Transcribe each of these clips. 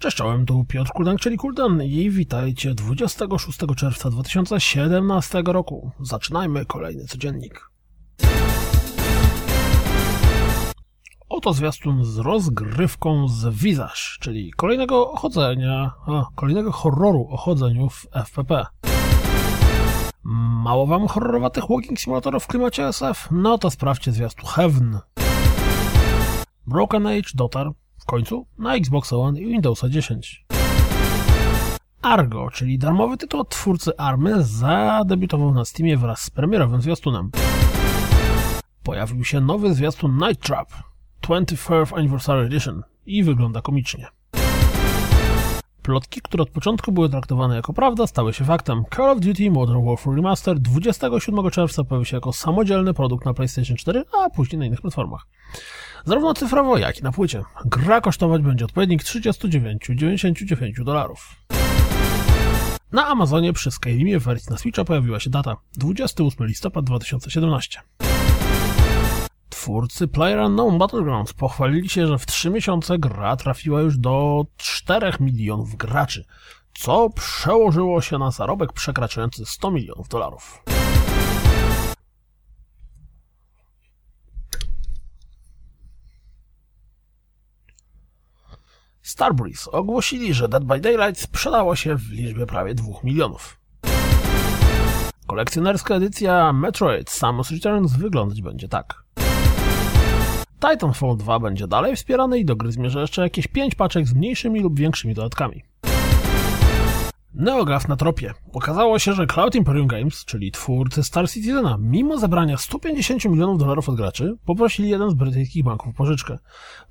Cześć, tu Piotr Kuldan, czyli Kuldan i witajcie 26 czerwca 2017 roku. Zaczynajmy kolejny codziennik. Oto zwiastun z rozgrywką z Visage, czyli kolejnego chodzenia, a, kolejnego horroru o chodzeniu w FPP. Mało wam horrorowatych walking simulatorów w klimacie SF? No to sprawdźcie zwiastun Heaven. Broken Age dotarł w końcu na Xbox One i Windowsa 10. Argo, czyli darmowy tytuł od twórcy Army, zadebiutował na Steamie wraz z premierowym zwiastunem. Pojawił się nowy zwiastun Night Trap 23rd Anniversary Edition i wygląda komicznie. Plotki, które od początku były traktowane jako prawda, stały się faktem. Call of Duty Modern Warfare Remastered 27 czerwca pojawił się jako samodzielny produkt na PlayStation 4, a później na innych platformach. Zarówno cyfrowo, jak i na płycie. Gra kosztować będzie odpowiednik 39,99 dolarów. Na Amazonie przy Skyrimie w wersji na Switcha pojawiła się data 28 listopada 2017. Twórcy PlayerUnknown Battlegrounds pochwalili się, że w 3 miesiące gra trafiła już do 4 milionów graczy, co przełożyło się na zarobek przekraczający 100 milionów dolarów. Starbreeze ogłosili, że Dead by Daylight sprzedało się w liczbie prawie 2 milionów. Kolekcjonerska edycja Metroid Samus Returns wyglądać będzie tak. Titanfall 2 będzie dalej wspierany i do gry zmierza jeszcze jakieś 5 paczek z mniejszymi lub większymi dodatkami. Neograph na tropie. Okazało się, że Cloud Imperium Games, czyli twórcy Star Citizena, mimo zebrania 150 milionów dolarów od graczy, poprosili jeden z brytyjskich banków pożyczkę,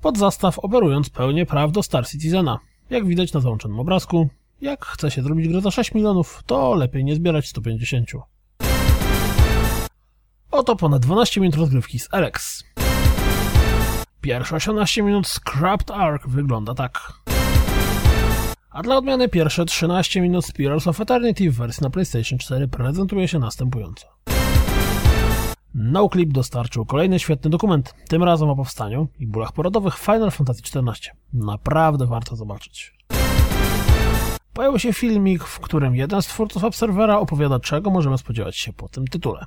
pod zastaw operując pełnię praw do Star Citizena. Jak widać na załączonym obrazku, jak chce się zrobić grę za 6 milionów, to lepiej nie zbierać 150. Oto ponad 12 minut rozgrywki z Alex. Pierwsze 18 minut Scrapped Ark wygląda tak. A dla odmiany pierwsze 13 minut Spirals of Eternity w wersji na PlayStation 4 prezentuje się następująco. NoClip dostarczył kolejny świetny dokument, tym razem o powstaniu i bólach porodowych Final Fantasy XIV. Naprawdę warto zobaczyć. Pojawił się filmik, w którym jeden z twórców Obserwera opowiada, czego możemy spodziewać się po tym tytule.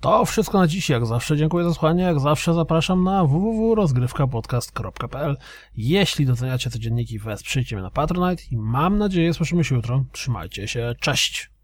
To wszystko na dziś. Jak zawsze dziękuję za słuchanie. Jak zawsze zapraszam na www.rozgrywkapodcast.pl Jeśli doceniacie te dzienniki, wesprzyjcie mnie na Patronite i mam nadzieję słyszymy się jutro. Trzymajcie się. Cześć!